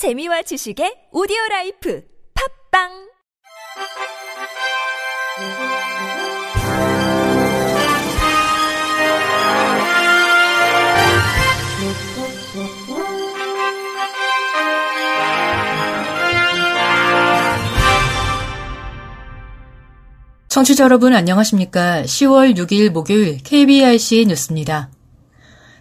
재미와 지식의 오디오 라이프 팝빵 청취자 여러분 안녕하십니까? 10월 6일 목요일 KBIC 뉴스입니다.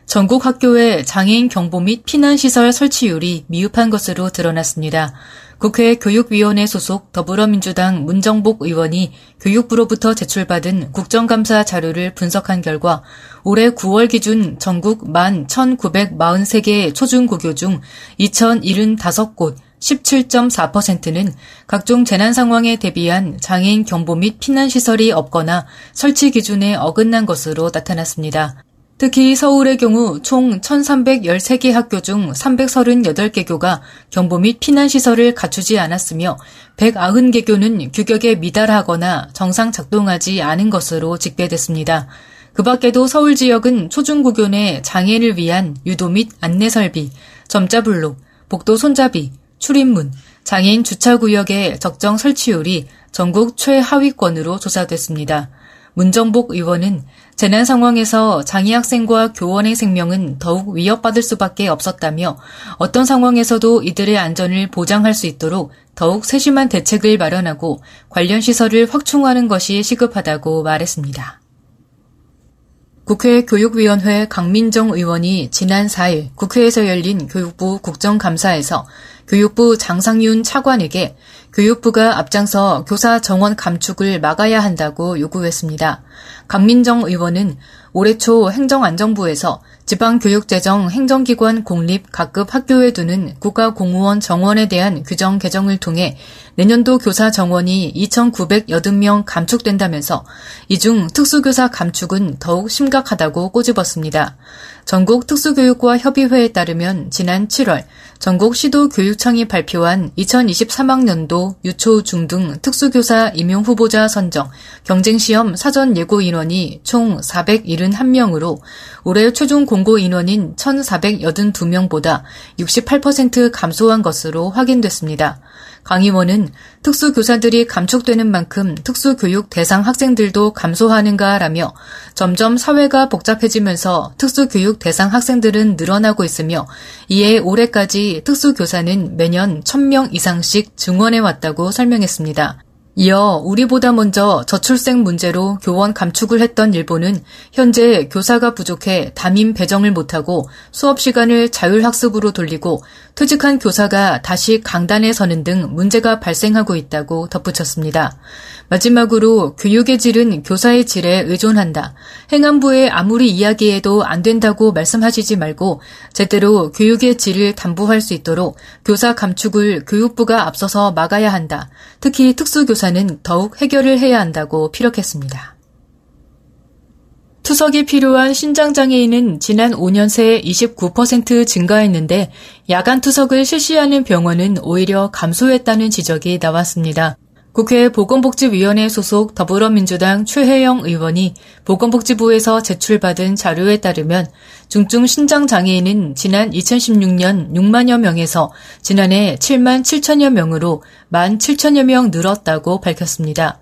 전국 학교의 장애인 경보 및 피난시설 설치율이 미흡한 것으로 드러났습니다. 국회 교육위원회 소속 더불어민주당 문정복 의원이 교육부로부터 제출받은 국정감사 자료를 분석한 결과 올해 9월 기준 전국 11,943개 초중고교 중 2,075곳 17.4%는 각종 재난 상황에 대비한 장애인 경보 및 피난 시설이 없거나 설치 기준에 어긋난 것으로 나타났습니다. 특히 서울의 경우 총 1,313개 학교 중 338개 교가 경보 및 피난 시설을 갖추지 않았으며 190개 교는 규격에 미달하거나 정상 작동하지 않은 것으로 집계됐습니다. 그 밖에도 서울 지역은 초중고교 내 장애를 위한 유도 및 안내 설비, 점자블록, 복도 손잡이, 출입문, 장애인 주차구역의 적정 설치율이 전국 최하위권으로 조사됐습니다. 문정복 의원은 재난 상황에서 장애 학생과 교원의 생명은 더욱 위협받을 수밖에 없었다며 어떤 상황에서도 이들의 안전을 보장할 수 있도록 더욱 세심한 대책을 마련하고 관련 시설을 확충하는 것이 시급하다고 말했습니다. 국회 교육위원회 강민정 의원이 지난 4일 국회에서 열린 교육부 국정감사에서 교육부 장상윤 차관에게 교육부가 앞장서 교사 정원 감축을 막아야 한다고 요구했습니다. 강민정 의원은 올해 초 행정안전부에서 지방교육재정 행정기관 공립 각급 학교에 두는 국가공무원 정원에 대한 규정 개정을 통해 내년도 교사 정원이 2,980명 감축된다면서 이 중 특수교사 감축은 더욱 심각하다고 꼬집었습니다. 전국 특수교육과 협의회에 따르면 지난 7월 전국 시도교육청이 발표한 2023학년도 유초 중등 특수교사 임용 후보자 선정 경쟁시험 사전 예고 인원이 총 471명으로 올해 최종 공고 인원인 1,482명보다 68% 감소한 것으로 확인됐습니다. 강 의원은 특수교사들이 감축되는 만큼 특수교육 대상 학생들도 감소하는가라며 점점 사회가 복잡해지면서 특수교육 대상 학생들은 늘어나고 있으며 이에 올해까지 특수교사는 매년 1000명 이상씩 증원해 왔다고 설명했습니다. 이어 우리보다 먼저 저출생 문제로 교원 감축을 했던 일본은 현재 교사가 부족해 담임 배정을 못하고 수업 시간을 자율학습으로 돌리고 퇴직한 교사가 다시 강단에 서는 등 문제가 발생하고 있다고 덧붙였습니다. 마지막으로 교육의 질은 교사의 질에 의존한다. 행안부에 아무리 이야기해도 안 된다고 말씀하시지 말고 제대로 교육의 질을 담보할 수 있도록 교사 감축을 교육부가 앞서서 막아야 한다. 특히 특수교사는 더욱 해결을 해야 한다고 피력했습니다. 투석이 필요한 신장장애인은 지난 5년 새 29% 증가했는데 야간 투석을 실시하는 병원은 오히려 감소했다는 지적이 나왔습니다. 국회 보건복지위원회 소속 더불어민주당 최혜영 의원이 보건복지부에서 제출받은 자료에 따르면 중증 신장장애인은 지난 2016년 6만여 명에서 지난해 7만 7천여 명으로 1만 7천여 명 늘었다고 밝혔습니다.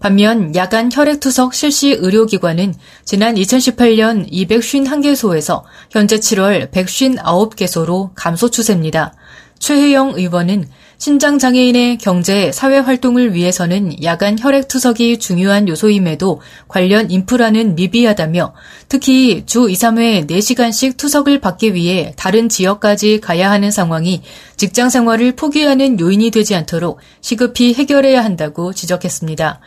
반면 야간 혈액투석 실시 의료기관은 지난 2018년 251개소에서 현재 7월 159개소로 감소 추세입니다. 최혜영 의원은 신장 장애인의 경제, 사회 활동을 위해서는 야간 혈액 투석이 중요한 요소임에도 관련 인프라는 미비하다며 특히 주 2, 3회 4시간씩 투석을 받기 위해 다른 지역까지 가야 하는 상황이 직장 생활을 포기하는 요인이 되지 않도록 시급히 해결해야 한다고 지적했습니다.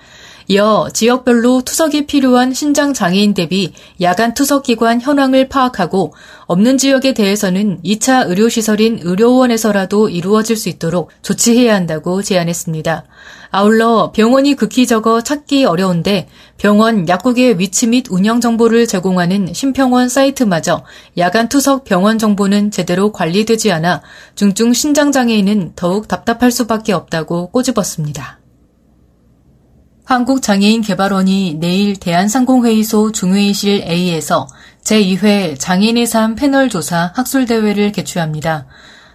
이어 지역별로 투석이 필요한 신장 장애인 대비 야간 투석 기관 현황을 파악하고 없는 지역에 대해서는 2차 의료시설인 의료원에서라도 이루어질 수 있도록 조치해야 한다고 제안했습니다. 아울러 병원이 극히 적어 찾기 어려운데 병원 약국의 위치 및 운영 정보를 제공하는 심평원 사이트마저 야간 투석 병원 정보는 제대로 관리되지 않아 중증 신장장애인은 더욱 답답할 수밖에 없다고 꼬집었습니다. 한국장애인개발원이 내일 대한상공회의소 중회의실 A에서 제2회 장애인의 삶 패널 조사 학술대회를 개최합니다.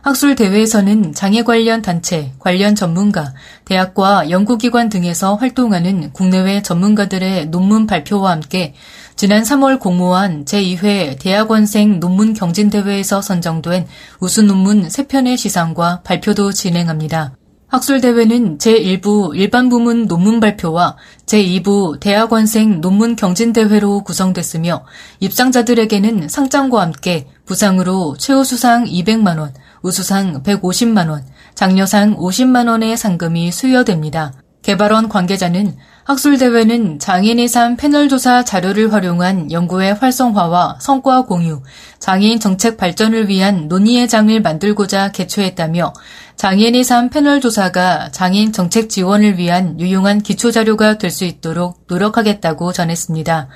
학술대회에서는 장애 관련 단체, 관련 전문가, 대학과 연구기관 등에서 활동하는 국내외 전문가들의 논문 발표와 함께 지난 3월 공모한 제2회 대학원생 논문 경진대회에서 선정된 우수 논문 3편의 시상과 발표도 진행합니다. 학술대회는 제1부 일반 부문 논문 발표와 제2부 대학원생 논문 경진대회로 구성됐으며 입상자들에게는 상장과 함께 부상으로 최우수상 200만원, 우수상 150만원, 장려상 50만원의 상금이 수여됩니다. 개발원 관계자는 학술대회는 장애인의 삶 패널조사 자료를 활용한 연구의 활성화와 성과 공유, 장애인 정책 발전을 위한 논의의 장을 만들고자 개최했다며 장애인의 삶 패널조사가 장애인 정책 지원을 위한 유용한 기초자료가 될 수 있도록 노력하겠다고 전했습니다.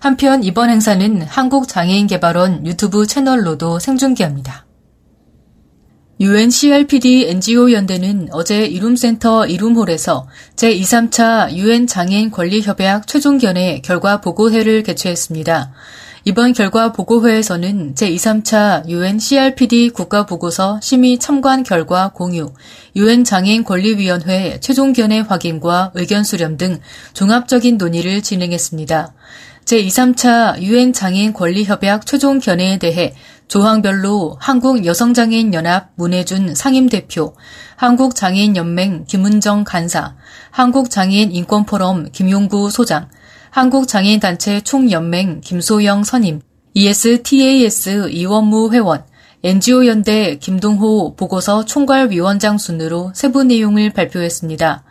한편 이번 행사는 한국장애인개발원 유튜브 채널로도 생중계합니다. UNCRPD NGO 연대는 어제 이룸센터 이룸홀에서 제2, 3차 UN 장애인 권리협약 최종견의 결과 보고회를 개최했습니다. 이번 결과 보고회에서는 제2, 3차 UN CRPD 국가보고서 심의 참관 결과 공유, UN 장애인 권리위원회 최종견의 확인과 의견 수렴 등 종합적인 논의를 진행했습니다. 제2, 3차 UN 장애인 권리협약 최종 견해에 대해 조항별로 한국여성장애인연합 문혜준 상임대표, 한국장애인연맹 김은정 간사, 한국장애인인권포럼 김용구 소장, 한국장애인단체 총연맹 김소영 선임, ESTAS 이원무 회원, NGO연대 김동호 보고서 총괄위원장 순으로 세부 내용을 발표했습니다.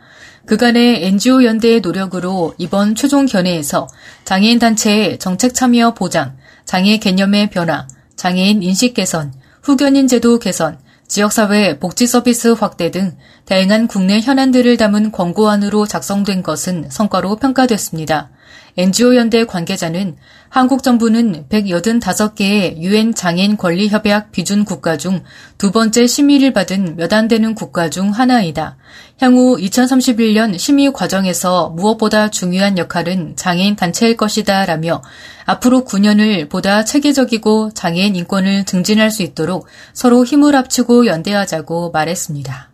그간의 NGO 연대의 노력으로 이번 최종 견해에서 장애인 단체의 정책 참여 보장, 장애 개념의 변화, 장애인 인식 개선, 후견인 제도 개선, 지역사회 복지 서비스 확대 등 다양한 국내 현안들을 담은 권고안으로 작성된 것은 성과로 평가됐습니다. NGO 연대 관계자는 한국 정부는 185개의 유엔 장애인 권리 협약 비준 국가 중 두 번째 심의를 받은 몇 안 되는 국가 중 하나이다. 향후 2031년 심의 과정에서 무엇보다 중요한 역할은 장애인 단체일 것이다 라며 앞으로 9년을 보다 체계적이고 장애인 인권을 증진할 수 있도록 서로 힘을 합치고 연대하자고 말했습니다.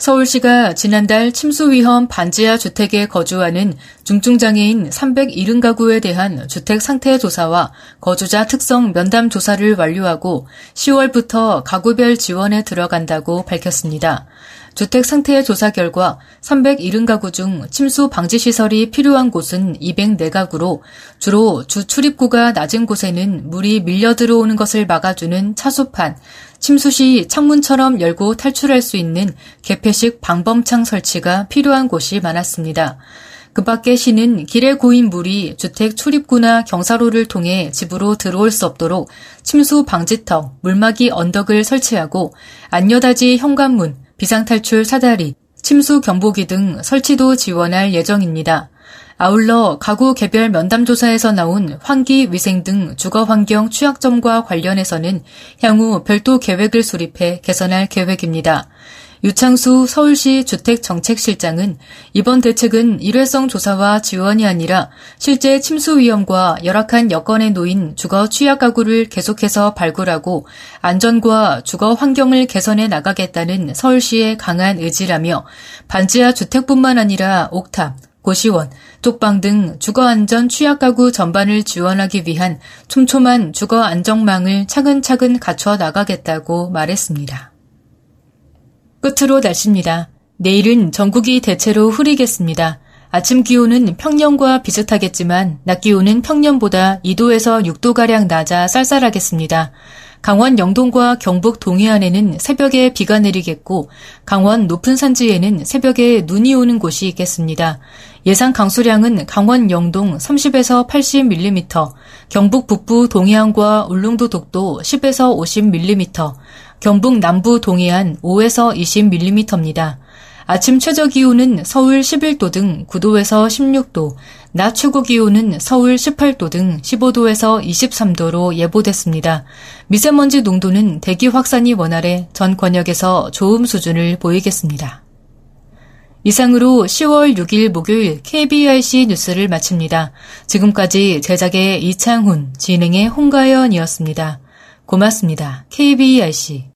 서울시가 지난달 침수 위험 반지하 주택에 거주하는 중증장애인 370가구에 대한 주택 상태 조사와 거주자 특성 면담 조사를 완료하고 10월부터 가구별 지원에 들어간다고 밝혔습니다. 주택 상태 조사 결과 370가구 중 침수 방지 시설이 필요한 곳은 204가구로 주로 주 출입구가 낮은 곳에는 물이 밀려 들어오는 것을 막아주는 차수판, 침수 시 창문처럼 열고 탈출할 수 있는 개폐식 방범창 설치가 필요한 곳이 많았습니다. 그 밖에 시는 길에 고인 물이 주택 출입구나 경사로를 통해 집으로 들어올 수 없도록 침수 방지턱, 물막이 언덕을 설치하고 안여다지 현관문, 비상탈출 사다리, 침수 경보기 등 설치도 지원할 예정입니다. 아울러 가구 개별 면담 조사에서 나온 환기, 위생 등 주거 환경 취약점과 관련해서는 향후 별도 계획을 수립해 개선할 계획입니다. 유창수 서울시 주택정책실장은 이번 대책은 일회성 조사와 지원이 아니라 실제 침수 위험과 열악한 여건에 놓인 주거 취약 가구를 계속해서 발굴하고 안전과 주거 환경을 개선해 나가겠다는 서울시의 강한 의지라며 반지하 주택뿐만 아니라 옥탑, 고시원, 쪽방 등 주거안전 취약가구 전반을 지원하기 위한 촘촘한 주거안정망을 차근차근 갖춰 나가겠다고 말했습니다. 끝으로 날씨입니다. 내일은 전국이 대체로 흐리겠습니다. 아침 기온은 평년과 비슷하겠지만 낮 기온은 평년보다 2도에서 6도가량 낮아 쌀쌀하겠습니다. 강원 영동과 경북 동해안에는 새벽에 비가 내리겠고 강원 높은 산지에는 새벽에 눈이 오는 곳이 있겠습니다. 예상 강수량은 강원 영동 30에서 80mm, 경북 북부 동해안과 울릉도 독도 10에서 50mm, 경북 남부 동해안 5에서 20mm입니다. 아침 최저 기온은 서울 11도 등 9도에서 16도, 낮 최고 기온은 서울 18도 등 15도에서 23도로 예보됐습니다. 미세먼지 농도는 대기 확산이 원활해 전 권역에서 좋음 수준을 보이겠습니다. 이상으로 10월 6일 목요일 KBRC 뉴스를 마칩니다. 지금까지 제작의 이창훈, 진행의 홍가연이었습니다. 고맙습니다. KBRC.